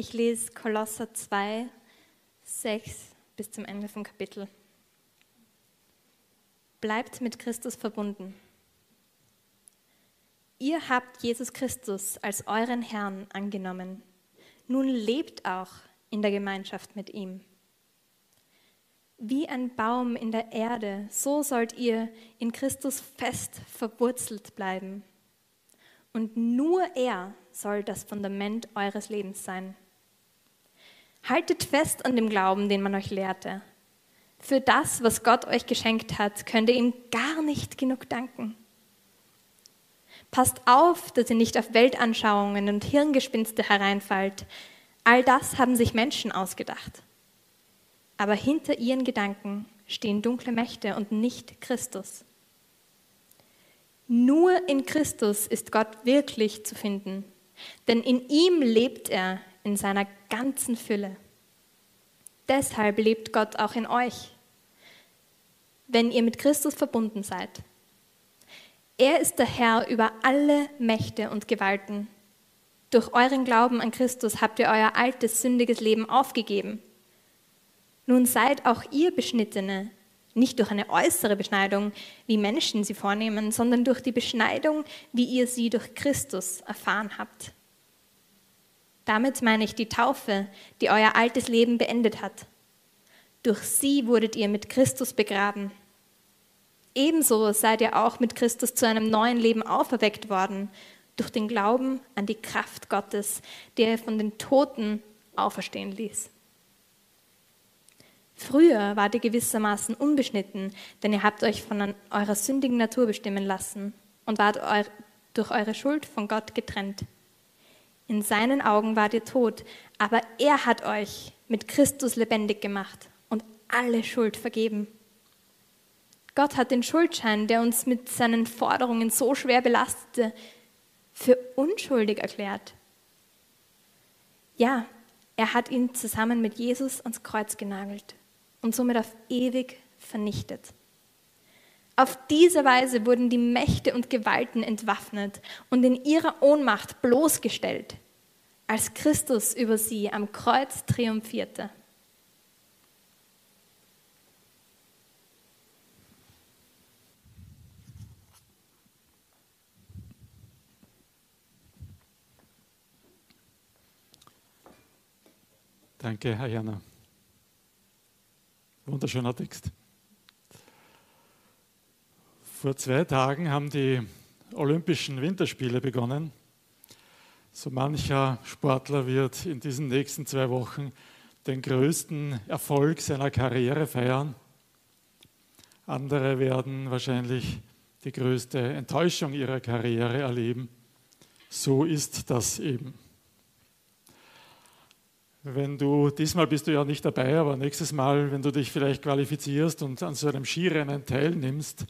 Ich lese Kolosser 2, 6 bis zum Ende vom Kapitel. Bleibt mit Christus verbunden. Ihr habt Jesus Christus als euren Herrn angenommen. Nun lebt auch in der Gemeinschaft mit ihm. Wie ein Baum in der Erde, so sollt ihr in Christus fest verwurzelt bleiben. Und nur er soll das Fundament eures Lebens sein. Haltet fest an dem Glauben, den man euch lehrte. Für das, was Gott euch geschenkt hat, könnt ihr ihm gar nicht genug danken. Passt auf, dass ihr nicht auf Weltanschauungen und Hirngespinste hereinfallt. All das haben sich Menschen ausgedacht. Aber hinter ihren Gedanken stehen dunkle Mächte und nicht Christus. Nur in Christus ist Gott wirklich zu finden, denn in ihm lebt er in seiner ganzen Fülle. Deshalb lebt Gott auch in euch, wenn ihr mit Christus verbunden seid. Er ist der Herr über alle Mächte und Gewalten. Durch euren Glauben an Christus habt ihr euer altes, sündiges Leben aufgegeben. Nun seid auch ihr Beschnittene, nicht durch eine äußere Beschneidung, wie Menschen sie vornehmen, sondern durch die Beschneidung, wie ihr sie durch Christus erfahren habt. Damit meine ich die Taufe, die euer altes Leben beendet hat. Durch sie wurdet ihr mit Christus begraben. Ebenso seid ihr auch mit Christus zu einem neuen Leben auferweckt worden, durch den Glauben an die Kraft Gottes, der ihr von den Toten auferstehen ließ. Früher wart ihr gewissermaßen unbeschnitten, denn ihr habt euch von eurer sündigen Natur bestimmen lassen und wart durch eure Schuld von Gott getrennt. In seinen Augen wart ihr tot, aber er hat euch mit Christus lebendig gemacht und alle Schuld vergeben. Gott hat den Schuldschein, der uns mit seinen Forderungen so schwer belastete, für unschuldig erklärt. Ja, er hat ihn zusammen mit Jesus ans Kreuz genagelt und somit auf ewig vernichtet. Auf diese Weise wurden die Mächte und Gewalten entwaffnet und in ihrer Ohnmacht bloßgestellt, als Christus über sie am Kreuz triumphierte. Danke, Herr Jana. Wunderschöner Text. Vor zwei Tagen haben die Olympischen Winterspiele begonnen. So mancher Sportler wird in diesen nächsten zwei Wochen den größten Erfolg seiner Karriere feiern. Andere werden wahrscheinlich die größte Enttäuschung ihrer Karriere erleben. So ist das eben. Wenn du, diesmal bist du ja nicht dabei, aber nächstes Mal, wenn du dich vielleicht qualifizierst und an so einem Skirennen teilnimmst,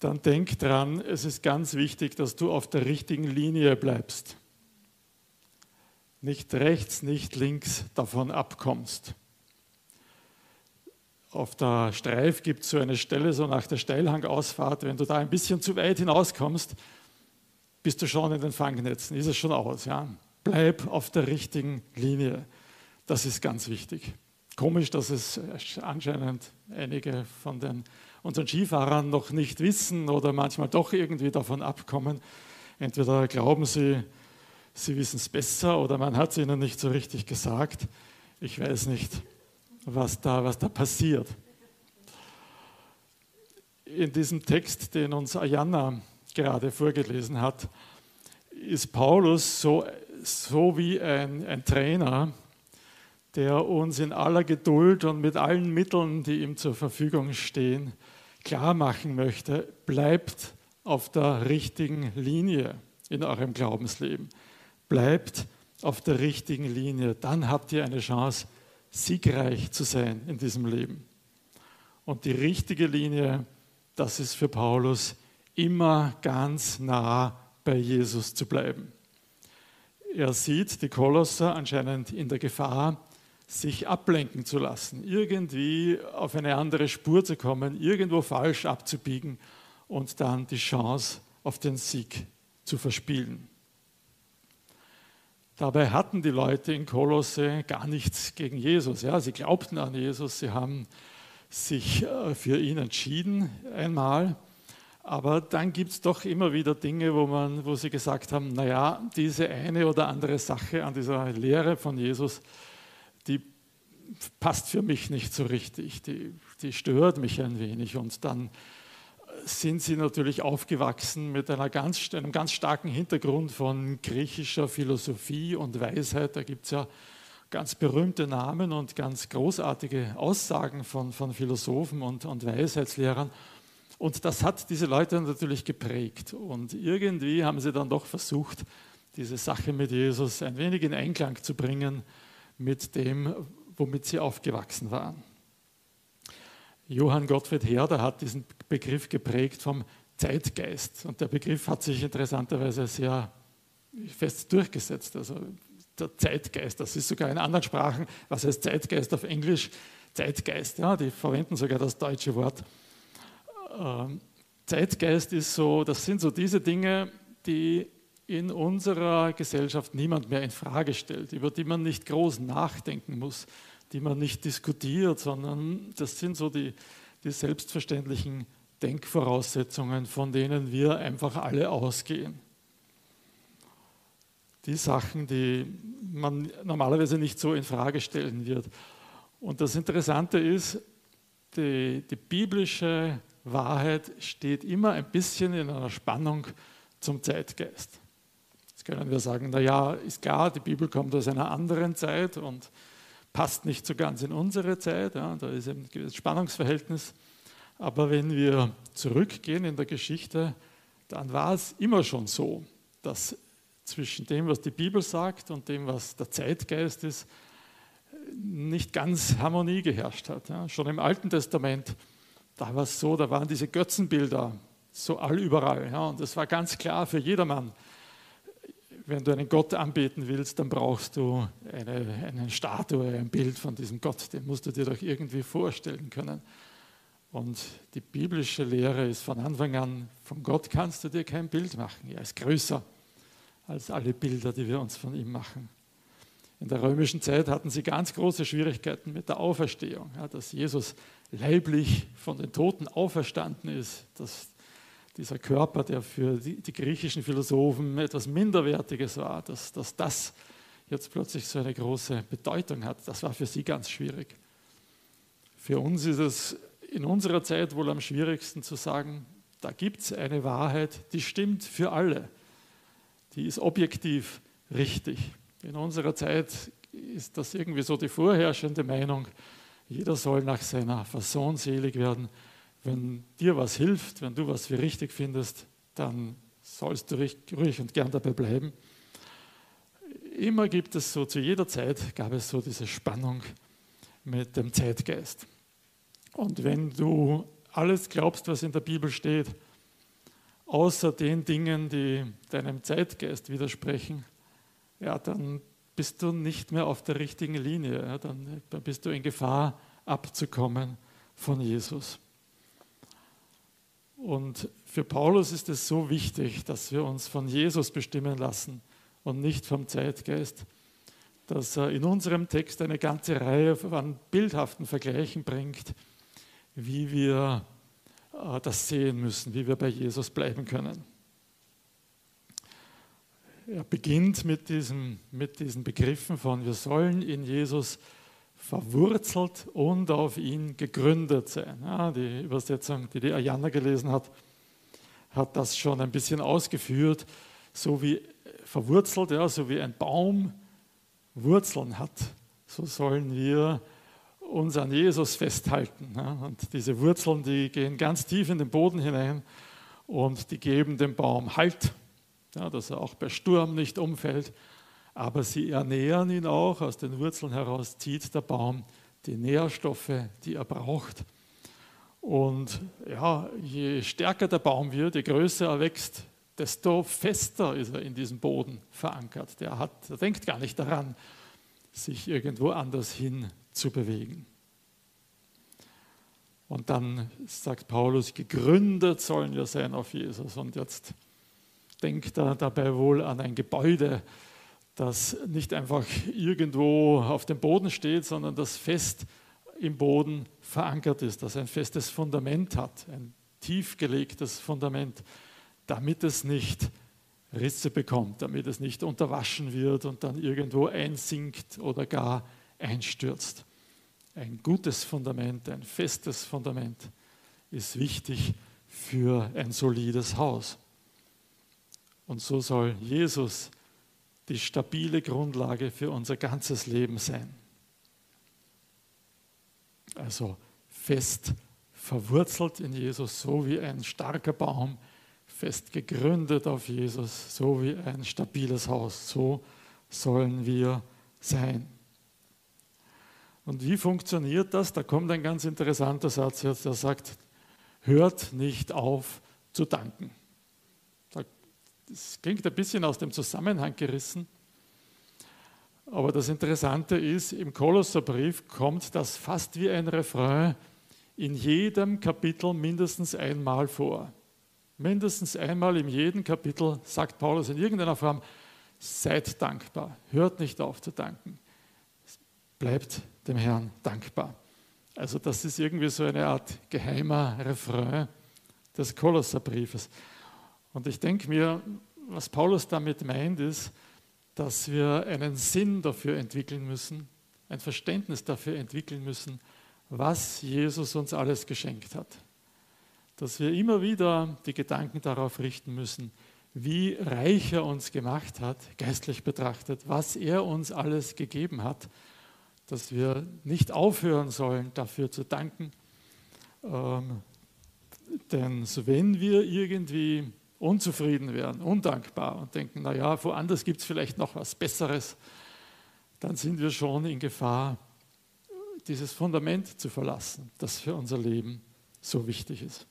dann denk dran, es ist ganz wichtig, dass du auf der richtigen Linie bleibst. Nicht rechts, nicht links davon abkommst. Auf der Streif gibt es so eine Stelle, so nach der Steilhangausfahrt, wenn du da ein bisschen zu weit hinauskommst, bist du schon in den Fangnetzen, ist es schon aus. Ja? Bleib auf der richtigen Linie. Das ist ganz wichtig. Komisch, dass es anscheinend einige von den, unseren Skifahrern noch nicht wissen oder manchmal doch irgendwie davon abkommen. Entweder glauben sie, sie wissen es besser oder man hat es ihnen nicht so richtig gesagt. Ich weiß nicht, was da, was da passiert. In diesem Text, den uns Ayanna gerade vorgelesen hat, ist Paulus so so wie ein, ein Trainer, der uns in aller Geduld und mit allen Mitteln, die ihm zur Verfügung stehen, klar machen möchte, bleibt auf der richtigen Linie in eurem Glaubensleben. Bleibt auf der richtigen Linie. Dann habt ihr eine Chance, siegreich zu sein in diesem Leben. Und die richtige Linie, das ist für Paulus immer ganz nah bei Jesus zu bleiben. Er sieht die Kolosser anscheinend in der Gefahr, sich ablenken zu lassen, irgendwie auf eine andere Spur zu kommen, irgendwo falsch abzubiegen und dann die Chance auf den Sieg zu verspielen. Dabei hatten die Leute in Kolosse gar nichts gegen Jesus. Ja, sie glaubten an Jesus, sie haben sich äh, für ihn entschieden einmal. Aber dann gibt es doch immer wieder Dinge, wo, man, wo sie gesagt haben, naja, diese eine oder andere Sache an dieser Lehre von Jesus, die passt für mich nicht so richtig, die, die stört mich ein wenig. Und dann sind sie natürlich aufgewachsen mit einer ganz, einem ganz starken Hintergrund von griechischer Philosophie und Weisheit. Da gibt es ja ganz berühmte Namen und ganz großartige Aussagen von, von Philosophen und, und Weisheitslehrern. Und das hat diese Leute natürlich geprägt. Und irgendwie haben sie dann doch versucht, diese Sache mit Jesus ein wenig in Einklang zu bringen mit dem, womit sie aufgewachsen waren. Johann Gottfried Herder hat diesen Begriff geprägt vom Zeitgeist. Und der Begriff hat sich interessanterweise sehr fest durchgesetzt. Also der Zeitgeist, das ist sogar in anderen Sprachen, was heißt Zeitgeist auf Englisch? Zeitgeist, ja, die verwenden sogar das deutsche Wort. Ähm, Zeitgeist ist so, das sind so diese Dinge, die in unserer Gesellschaft niemand mehr in Frage stellt, über die man nicht groß nachdenken muss, die man nicht diskutiert, sondern das sind so die, die selbstverständlichen Denkvoraussetzungen, von denen wir einfach alle ausgehen. Die Sachen, die man normalerweise nicht so in Frage stellen wird. Und das Interessante ist, die, die biblische Wahrheit steht immer ein bisschen in einer Spannung zum Zeitgeist. Jetzt können wir sagen, naja, ist klar, die Bibel kommt aus einer anderen Zeit und passt nicht so ganz in unsere Zeit. Ja, da ist ein Spannungsverhältnis. Aber wenn wir zurückgehen in der Geschichte, dann war es immer schon so, dass zwischen dem, was die Bibel sagt und dem, was der Zeitgeist ist, nicht ganz Harmonie geherrscht hat. Ja, schon im Alten Testament, da war es so, da waren diese Götzenbilder so allüberall. Ja, und es war ganz klar für jedermann, wenn du einen Gott anbeten willst, dann brauchst du eine, eine Statue, ein Bild von diesem Gott. Den musst du dir doch irgendwie vorstellen können. Und die biblische Lehre ist von Anfang an, von Gott kannst du dir kein Bild machen. Er ist größer als alle Bilder, die wir uns von ihm machen. In der römischen Zeit hatten sie ganz große Schwierigkeiten mit der Auferstehung, ja, dass Jesus leiblich von den Toten auferstanden ist, dass dieser Körper, der für die, die griechischen Philosophen etwas Minderwertiges war, dass, dass das jetzt plötzlich so eine große Bedeutung hat, das war für sie ganz schwierig. Für uns ist es in unserer Zeit wohl am schwierigsten zu sagen, da gibt es eine Wahrheit, die stimmt für alle, die ist objektiv richtig. In unserer Zeit ist das irgendwie so die vorherrschende Meinung, jeder soll nach seiner Fasson selig werden wenn dir was hilft, wenn du was für richtig findest, dann sollst du ruhig und gern dabei bleiben. Immer gibt es so, zu jeder Zeit gab es so diese Spannung mit dem Zeitgeist. Und wenn du alles glaubst, was in der Bibel steht, außer den Dingen, die deinem Zeitgeist widersprechen, ja, dann bist du nicht mehr auf der richtigen Linie. Ja, dann bist du in Gefahr, abzukommen von Jesus. Und für Paulus ist es so wichtig, dass wir uns von Jesus bestimmen lassen und nicht vom Zeitgeist, dass er in unserem Text eine ganze Reihe von bildhaften Vergleichen bringt, wie wir äh, das sehen müssen, wie wir bei Jesus bleiben können. Er beginnt mit, diesem, mit diesen Begriffen von, wir sollen in Jesus verwurzelt und auf ihn gegründet sein. Ja, die Übersetzung, die die Ayana gelesen hat, hat das schon ein bisschen ausgeführt, so wie verwurzelt, ja, so wie ein Baum Wurzeln hat, so sollen wir uns an Jesus festhalten. Ja. Und diese Wurzeln, die gehen ganz tief in den Boden hinein und die geben dem Baum Halt, ja, dass er auch bei Sturm nicht umfällt aber sie ernähren ihn auch. Aus den Wurzeln heraus zieht der Baum die Nährstoffe, die er braucht. Und ja, je stärker der Baum wird, je größer er wächst, desto fester ist er in diesem Boden verankert. Der, hat, der denkt gar nicht daran, sich irgendwo anders hin zu bewegen. Und dann sagt Paulus, gegründet sollen wir sein auf Jesus. Und jetzt denkt er dabei wohl an ein Gebäude, das nicht einfach irgendwo auf dem Boden steht, sondern das fest im Boden verankert ist, das ein festes Fundament hat, ein tiefgelegtes Fundament, damit es nicht Risse bekommt, damit es nicht unterwaschen wird und dann irgendwo einsinkt oder gar einstürzt. Ein gutes Fundament, ein festes Fundament ist wichtig für ein solides Haus. Und so soll Jesus die stabile Grundlage für unser ganzes Leben sein. Also fest verwurzelt in Jesus, so wie ein starker Baum, fest gegründet auf Jesus, so wie ein stabiles Haus. So sollen wir sein. Und wie funktioniert das? Da kommt ein ganz interessanter Satz jetzt, der sagt, hört nicht auf zu danken. Das klingt ein bisschen aus dem Zusammenhang gerissen, aber das Interessante ist, im Kolosserbrief kommt das fast wie ein Refrain in jedem Kapitel mindestens einmal vor. Mindestens einmal in jedem Kapitel sagt Paulus in irgendeiner Form, seid dankbar, hört nicht auf zu danken, bleibt dem Herrn dankbar. Also das ist irgendwie so eine Art geheimer Refrain des Kolosserbriefes. Und ich denke mir, was Paulus damit meint, ist, dass wir einen Sinn dafür entwickeln müssen, ein Verständnis dafür entwickeln müssen, was Jesus uns alles geschenkt hat. Dass wir immer wieder die Gedanken darauf richten müssen, wie reich er uns gemacht hat, geistlich betrachtet, was er uns alles gegeben hat dass wir nicht aufhören sollen, dafür zu danken. Ähm, denn wenn wir irgendwie unzufrieden werden, undankbar und denken, naja, woanders gibt es vielleicht noch was Besseres, dann sind wir schon in Gefahr, dieses Fundament zu verlassen, das für unser Leben so wichtig ist.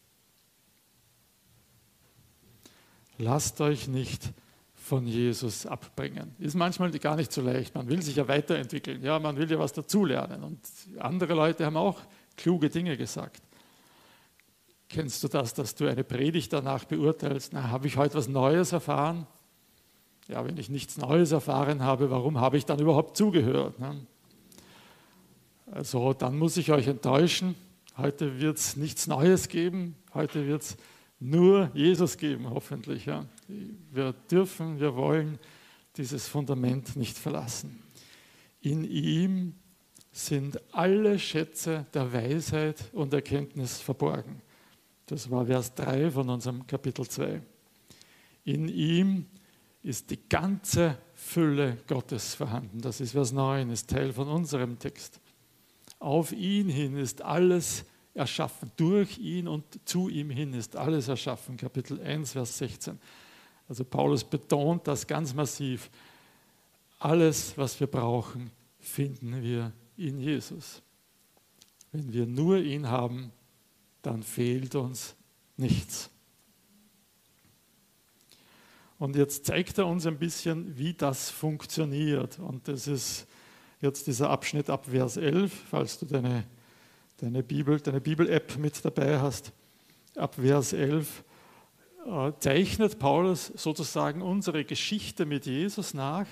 Lasst euch nicht von Jesus abbringen. Ist manchmal gar nicht so leicht. Man will sich ja weiterentwickeln. Ja, man will ja was dazulernen. Und andere Leute haben auch kluge Dinge gesagt. Kennst du das, dass du eine Predigt danach beurteilst? Na, habe ich heute was Neues erfahren? Ja, wenn ich nichts Neues erfahren habe, warum habe ich dann überhaupt zugehört? Ne? Also dann muss ich euch enttäuschen. Heute wird es nichts Neues geben. Heute wird es nur Jesus geben, hoffentlich. Ja. Wir dürfen, wir wollen dieses Fundament nicht verlassen. In ihm sind alle Schätze der Weisheit und Erkenntnis verborgen. Das war Vers 3 von unserem Kapitel 2. In ihm ist die ganze Fülle Gottes vorhanden. Das ist Vers 9, ist Teil von unserem Text. Auf ihn hin ist alles erschaffen. Durch ihn und zu ihm hin ist alles erschaffen. Kapitel 1, Vers 16. Also Paulus betont das ganz massiv. Alles, was wir brauchen, finden wir in Jesus. Wenn wir nur ihn haben, dann fehlt uns nichts. Und jetzt zeigt er uns ein bisschen, wie das funktioniert. Und das ist jetzt dieser Abschnitt ab Vers 11, falls du deine deine Bibel, deine Bibel-App mit dabei hast, ab Vers 11, äh, zeichnet Paulus sozusagen unsere Geschichte mit Jesus nach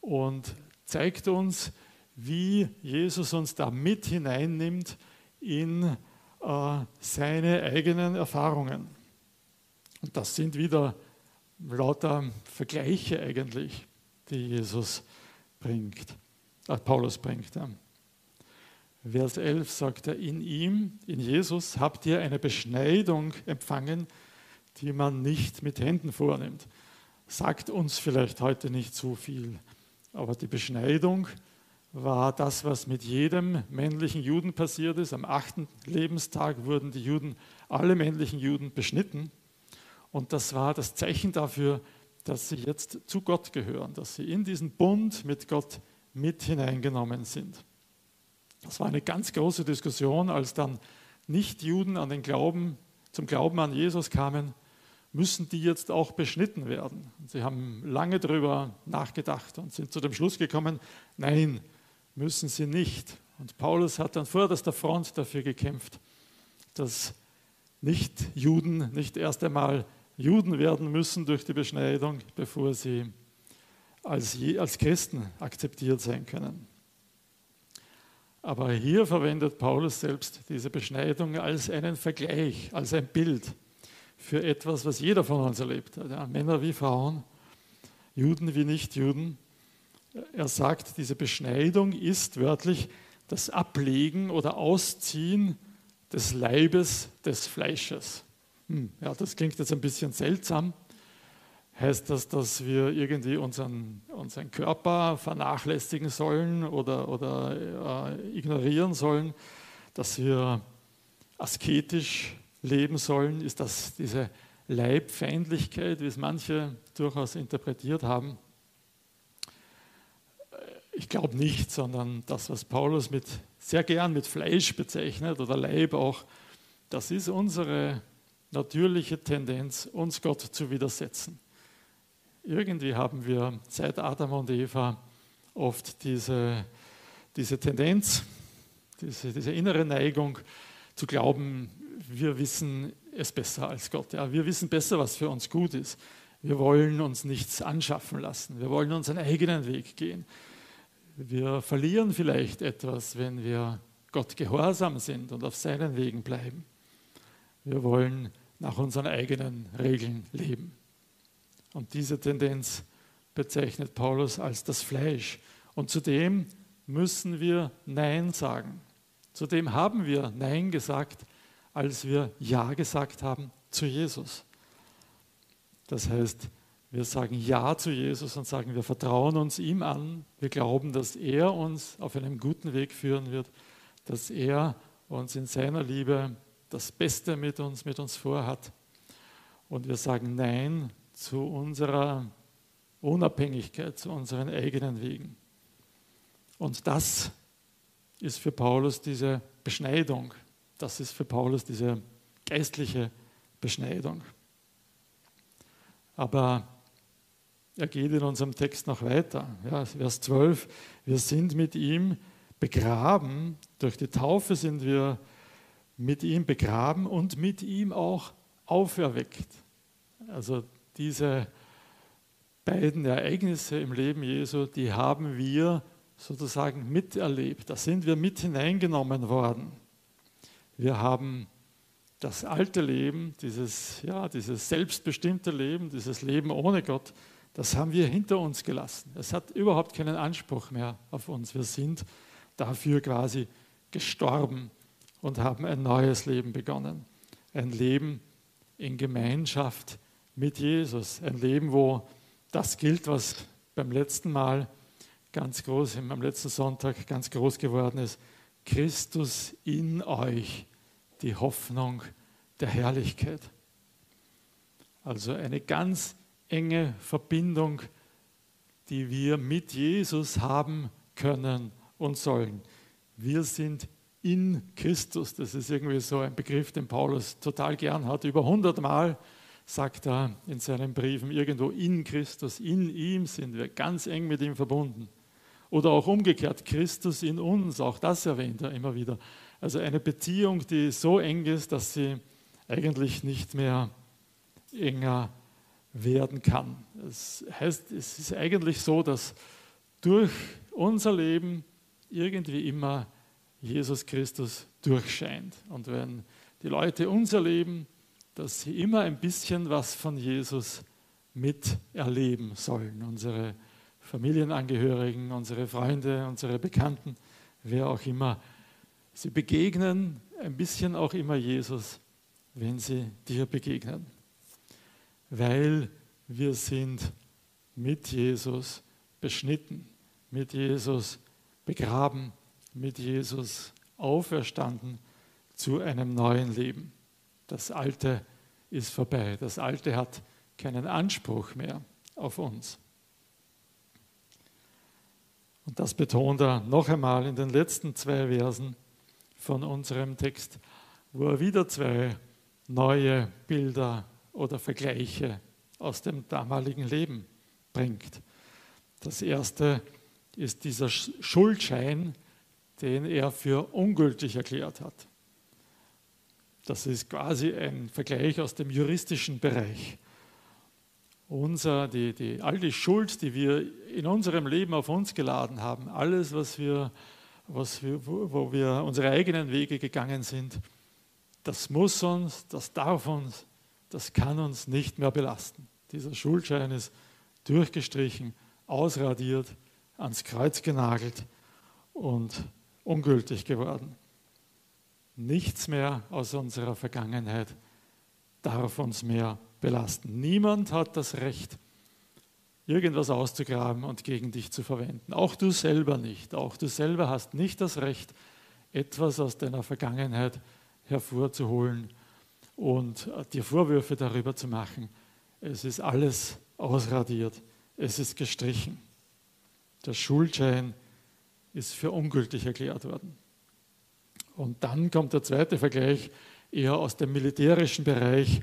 und zeigt uns, wie Jesus uns da mit hineinnimmt in äh, seine eigenen Erfahrungen. Und das sind wieder lauter Vergleiche eigentlich, die Jesus bringt, äh, Paulus bringt. Ja. Vers 11 sagt er, in ihm, in Jesus, habt ihr eine Beschneidung empfangen, die man nicht mit Händen vornimmt. Sagt uns vielleicht heute nicht so viel, aber die Beschneidung war das, was mit jedem männlichen Juden passiert ist. Am achten Lebenstag wurden die Juden, alle männlichen Juden beschnitten. Und das war das Zeichen dafür, dass sie jetzt zu Gott gehören, dass sie in diesen Bund mit Gott mit hineingenommen sind. Das war eine ganz große Diskussion, als dann Nichtjuden an den Glauben, zum Glauben an Jesus kamen, müssen die jetzt auch beschnitten werden? Und sie haben lange darüber nachgedacht und sind zu dem Schluss gekommen, nein, müssen sie nicht. Und Paulus hat dann vorderster Front dafür gekämpft, dass nicht Juden nicht erst einmal Juden werden müssen durch die Beschneidung, bevor sie als, als Christen akzeptiert sein können. Aber hier verwendet Paulus selbst diese Beschneidung als einen Vergleich, als ein Bild für etwas, was jeder von uns erlebt. Ja, Männer wie Frauen, Juden wie Nichtjuden. Er sagt, diese Beschneidung ist wörtlich das Ablegen oder Ausziehen des Leibes des Fleisches. Hm, ja, das klingt jetzt ein bisschen seltsam. Heißt das, dass wir irgendwie unseren, unseren Körper vernachlässigen sollen oder, oder äh, ignorieren sollen, dass wir asketisch leben sollen? Ist das diese Leibfeindlichkeit, wie es manche durchaus interpretiert haben? Ich glaube nicht, sondern das, was Paulus mit, sehr gern mit Fleisch bezeichnet oder Leib auch, das ist unsere natürliche Tendenz, uns Gott zu widersetzen. Irgendwie haben wir seit Adam und Eva oft diese, diese Tendenz, diese, diese innere Neigung zu glauben, wir wissen es besser als Gott. Ja, wir wissen besser, was für uns gut ist. Wir wollen uns nichts anschaffen lassen. Wir wollen unseren eigenen Weg gehen. Wir verlieren vielleicht etwas, wenn wir Gott gehorsam sind und auf seinen Wegen bleiben. Wir wollen nach unseren eigenen Regeln leben. Und diese Tendenz bezeichnet Paulus als das Fleisch. Und zudem müssen wir Nein sagen. Zudem haben wir Nein gesagt, als wir Ja gesagt haben zu Jesus. Das heißt, wir sagen Ja zu Jesus und sagen, wir vertrauen uns ihm an. Wir glauben, dass er uns auf einem guten Weg führen wird, dass er uns in seiner Liebe das Beste mit uns, mit uns vorhat. Und wir sagen Nein zu unserer Unabhängigkeit, zu unseren eigenen Wegen. Und das ist für Paulus diese Beschneidung. Das ist für Paulus diese geistliche Beschneidung. Aber er geht in unserem Text noch weiter. Ja, Vers 12, wir sind mit ihm begraben, durch die Taufe sind wir mit ihm begraben und mit ihm auch auferweckt. Also diese beiden Ereignisse im Leben Jesu, die haben wir sozusagen miterlebt. Da sind wir mit hineingenommen worden. Wir haben das alte Leben, dieses, ja, dieses selbstbestimmte Leben, dieses Leben ohne Gott, das haben wir hinter uns gelassen. Es hat überhaupt keinen Anspruch mehr auf uns. Wir sind dafür quasi gestorben und haben ein neues Leben begonnen. Ein Leben in Gemeinschaft mit Jesus. Ein Leben, wo das gilt, was beim letzten Mal ganz groß, am letzten Sonntag ganz groß geworden ist. Christus in euch, die Hoffnung der Herrlichkeit. Also eine ganz enge Verbindung, die wir mit Jesus haben können und sollen. Wir sind in Christus. Das ist irgendwie so ein Begriff, den Paulus total gern hat. Über 100 Mal sagt er in seinen Briefen irgendwo in Christus, in ihm sind wir ganz eng mit ihm verbunden. Oder auch umgekehrt, Christus in uns, auch das erwähnt er immer wieder. Also eine Beziehung, die so eng ist, dass sie eigentlich nicht mehr enger werden kann. Das heißt, es ist eigentlich so, dass durch unser Leben irgendwie immer Jesus Christus durchscheint. Und wenn die Leute uns erleben, dass sie immer ein bisschen was von Jesus miterleben sollen. Unsere Familienangehörigen, unsere Freunde, unsere Bekannten, wer auch immer. Sie begegnen ein bisschen auch immer Jesus, wenn sie dir begegnen. Weil wir sind mit Jesus beschnitten, mit Jesus begraben, mit Jesus auferstanden zu einem neuen Leben. Das Alte ist vorbei. Das Alte hat keinen Anspruch mehr auf uns. Und das betont er noch einmal in den letzten zwei Versen von unserem Text, wo er wieder zwei neue Bilder oder Vergleiche aus dem damaligen Leben bringt. Das erste ist dieser Schuldschein, den er für ungültig erklärt hat. Das ist quasi ein Vergleich aus dem juristischen Bereich. unser, die, die, all die Schuld, die wir in unserem Leben auf uns geladen haben, alles, was wir, was wir, wo, wo wir unsere eigenen Wege gegangen sind, das muss uns, das darf uns, das kann uns nicht mehr belasten. Dieser Schuldschein ist durchgestrichen, ausradiert, ans Kreuz genagelt und ungültig geworden. Nichts mehr aus unserer Vergangenheit darf uns mehr belasten. Niemand hat das Recht, irgendwas auszugraben und gegen dich zu verwenden. Auch du selber nicht. Auch du selber hast nicht das Recht, etwas aus deiner Vergangenheit hervorzuholen und dir Vorwürfe darüber zu machen. Es ist alles ausradiert. Es ist gestrichen. Der Schuldschein ist für ungültig erklärt worden. Und dann kommt der zweite Vergleich eher aus dem militärischen Bereich.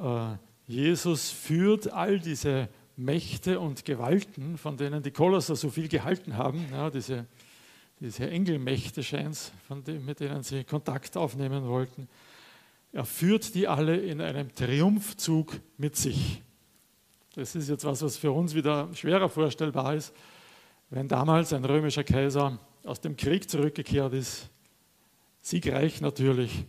Äh, Jesus führt all diese Mächte und Gewalten, von denen die Kolosser so viel gehalten haben, ja, diese, diese Engelmächte scheint mit denen sie Kontakt aufnehmen wollten, er führt die alle in einem Triumphzug mit sich. Das ist jetzt was, was für uns wieder schwerer vorstellbar ist. Wenn damals ein römischer Kaiser aus dem Krieg zurückgekehrt ist, siegreich natürlich,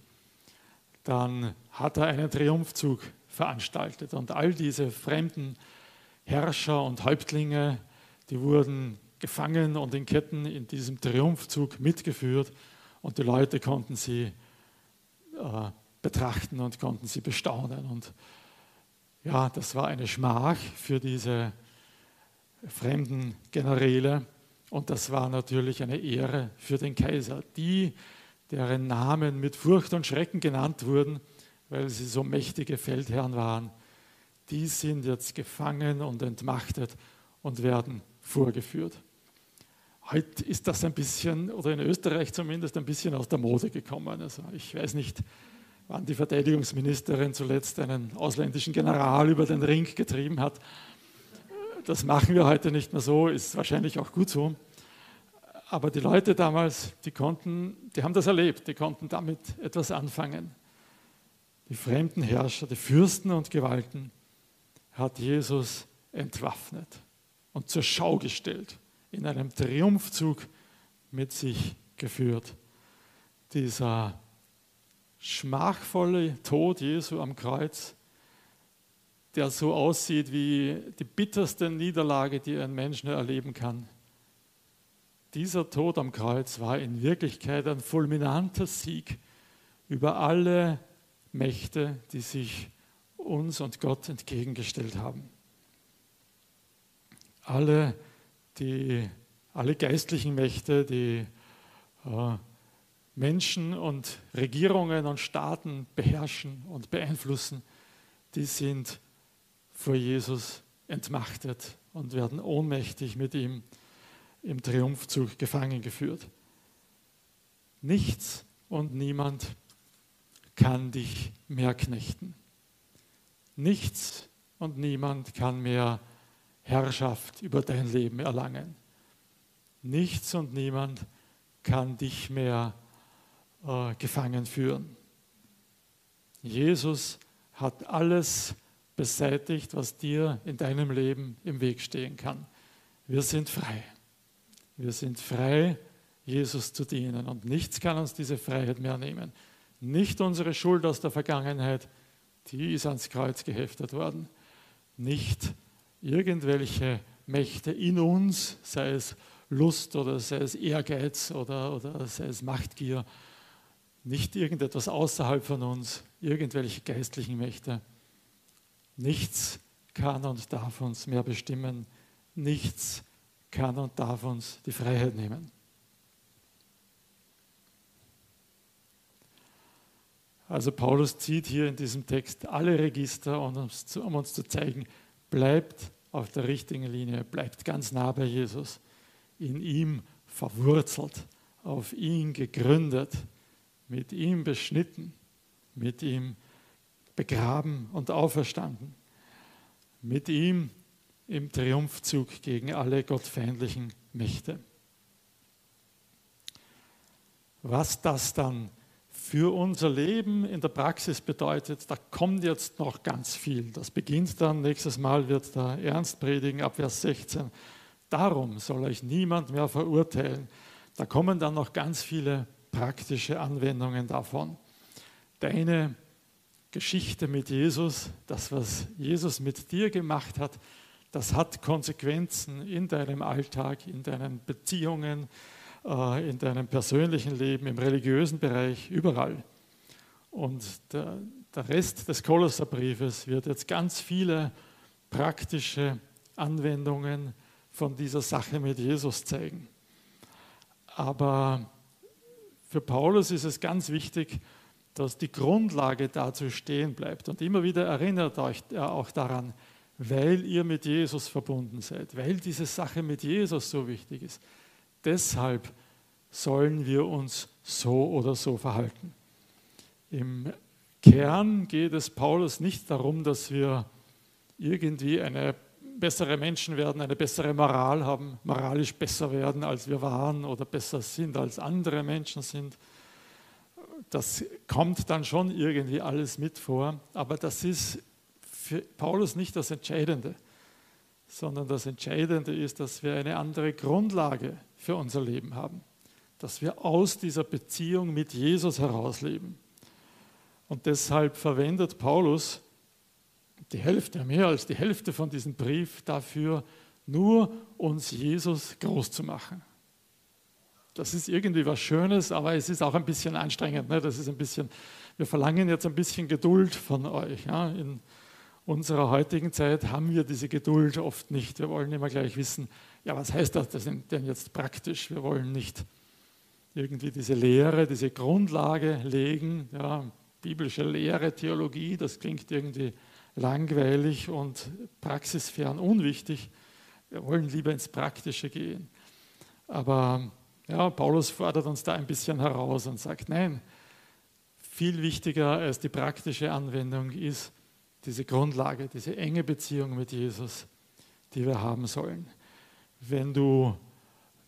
dann hat er einen Triumphzug veranstaltet. Und all diese fremden Herrscher und Häuptlinge, die wurden gefangen und in Ketten in diesem Triumphzug mitgeführt und die Leute konnten sie äh, betrachten und konnten sie bestaunen. Und ja, das war eine Schmach für diese fremden Generäle und das war natürlich eine Ehre für den Kaiser. Die, deren Namen mit Furcht und Schrecken genannt wurden, weil sie so mächtige Feldherren waren, die sind jetzt gefangen und entmachtet und werden vorgeführt. Heute ist das ein bisschen, oder in Österreich zumindest, ein bisschen aus der Mode gekommen. Also ich weiß nicht, wann die Verteidigungsministerin zuletzt einen ausländischen General über den Ring getrieben hat. Das machen wir heute nicht mehr so, ist wahrscheinlich auch gut so. Aber die Leute damals, die konnten, die haben das erlebt, die konnten damit etwas anfangen. Die fremden Herrscher, die Fürsten und Gewalten hat Jesus entwaffnet und zur Schau gestellt, in einem Triumphzug mit sich geführt. Dieser schmachvolle Tod Jesu am Kreuz, der so aussieht wie die bitterste Niederlage, die ein Mensch nur erleben kann. Dieser Tod am Kreuz war in Wirklichkeit ein fulminanter Sieg über alle Mächte, die sich uns und Gott entgegengestellt haben. Alle, die, alle geistlichen Mächte, die äh, Menschen und Regierungen und Staaten beherrschen und beeinflussen, die sind vor Jesus entmachtet und werden ohnmächtig mit ihm im Triumphzug gefangen geführt. Nichts und niemand kann dich mehr knechten. Nichts und niemand kann mehr Herrschaft über dein Leben erlangen. Nichts und niemand kann dich mehr äh, gefangen führen. Jesus hat alles beseitigt, was dir in deinem Leben im Weg stehen kann. Wir sind frei. Wir sind frei, Jesus zu dienen. Und nichts kann uns diese Freiheit mehr nehmen. Nicht unsere Schuld aus der Vergangenheit, die ist ans Kreuz geheftet worden. Nicht irgendwelche Mächte in uns, sei es Lust oder sei es Ehrgeiz oder, oder sei es Machtgier, nicht irgendetwas außerhalb von uns, irgendwelche geistlichen Mächte. Nichts kann und darf uns mehr bestimmen. Nichts kann und darf uns die Freiheit nehmen. Also Paulus zieht hier in diesem Text alle Register, um uns, zu, zeigen, bleibt auf der richtigen Linie, bleibt ganz nah bei Jesus, in ihm verwurzelt, auf ihn gegründet mit ihm beschnitten, mit ihm begraben und auferstanden, mit ihm im Triumphzug gegen alle gottfeindlichen Mächte. Was das dann für unser Leben in der Praxis bedeutet, da kommt jetzt noch ganz viel. Das beginnt dann, nächstes Mal wird da Ernst predigen ab Vers 16. Darum soll euch niemand mehr verurteilen. Da kommen dann noch ganz viele praktische Anwendungen davon. Deine Geschichte mit Jesus, das, was Jesus mit dir gemacht hat, das hat Konsequenzen in deinem Alltag, in deinen Beziehungen, äh, in deinem persönlichen Leben, im religiösen Bereich, überall. Und der, der Rest des Kolosserbriefes wird jetzt ganz viele praktische Anwendungen von dieser Sache mit Jesus zeigen. Aber für Paulus ist es ganz wichtig, dass die Grundlage dazu stehen bleibt. Und immer wieder erinnert euch auch daran, weil ihr mit Jesus verbunden seid, weil diese Sache mit Jesus so wichtig ist. Deshalb sollen wir uns so oder so verhalten. Im Kern geht es Paulus nicht darum, dass wir irgendwie eine bessere Menschen werden, eine bessere Moral haben, moralisch besser werden, als wir waren oder besser sind, als andere Menschen sind. Das kommt dann schon irgendwie alles mit vor, aber das ist für Paulus nicht das Entscheidende, sondern das Entscheidende ist, dass wir eine andere Grundlage für unser Leben haben, dass wir aus dieser Beziehung mit Jesus herausleben. Und deshalb verwendet Paulus die Hälfte, mehr als die Hälfte von diesem Brief dafür, nur uns Jesus groß zu machen. Das ist irgendwie was Schönes, aber es ist auch ein bisschen anstrengend. Ne? Das ist ein bisschen, wir verlangen jetzt ein bisschen Geduld von euch. Ja? In unserer heutigen Zeit haben wir diese Geduld oft nicht. Wir wollen immer gleich wissen, ja, was heißt das denn jetzt praktisch? Wir wollen nicht irgendwie diese Lehre, diese Grundlage legen, ja, biblische Lehre, Theologie, das klingt irgendwie langweilig und praxisfern unwichtig. Wir wollen lieber ins Praktische gehen. Aber ja, Paulus fordert uns da ein bisschen heraus und sagt, nein, viel wichtiger als die praktische Anwendung ist diese Grundlage, diese enge Beziehung mit Jesus, die wir haben sollen. Wenn du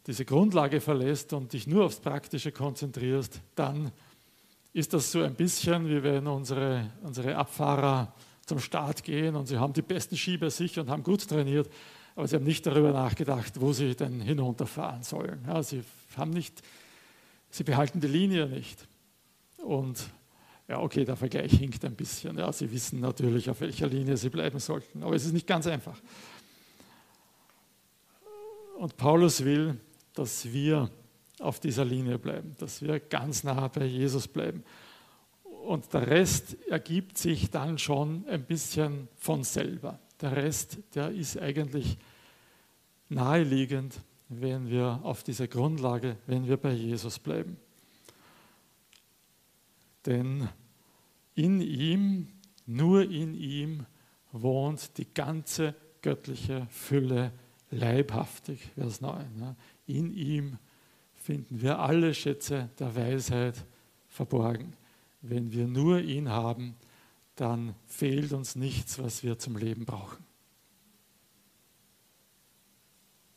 diese Grundlage verlässt und dich nur aufs Praktische konzentrierst, dann ist das so ein bisschen, wie wenn unsere, unsere Abfahrer zum Start gehen und sie haben die besten Ski bei sich und haben gut trainiert, aber sie haben nicht darüber nachgedacht, wo sie denn hinunterfahren sollen. Ja, sie haben nicht, sie behalten die Linie nicht. Und ja, okay, der Vergleich hinkt ein bisschen. Ja, sie wissen natürlich, auf welcher Linie sie bleiben sollten, aber es ist nicht ganz einfach. Und Paulus will, dass wir auf dieser Linie bleiben, dass wir ganz nah bei Jesus bleiben und der Rest ergibt sich dann schon ein bisschen von selber. Der Rest, der ist eigentlich naheliegend, wenn wir auf dieser Grundlage, wenn wir bei Jesus bleiben. Denn in ihm, nur in ihm wohnt die ganze göttliche Fülle leibhaftig, Vers 9. In ihm finden wir alle Schätze der Weisheit verborgen. Wenn wir nur ihn haben, dann fehlt uns nichts, was wir zum Leben brauchen.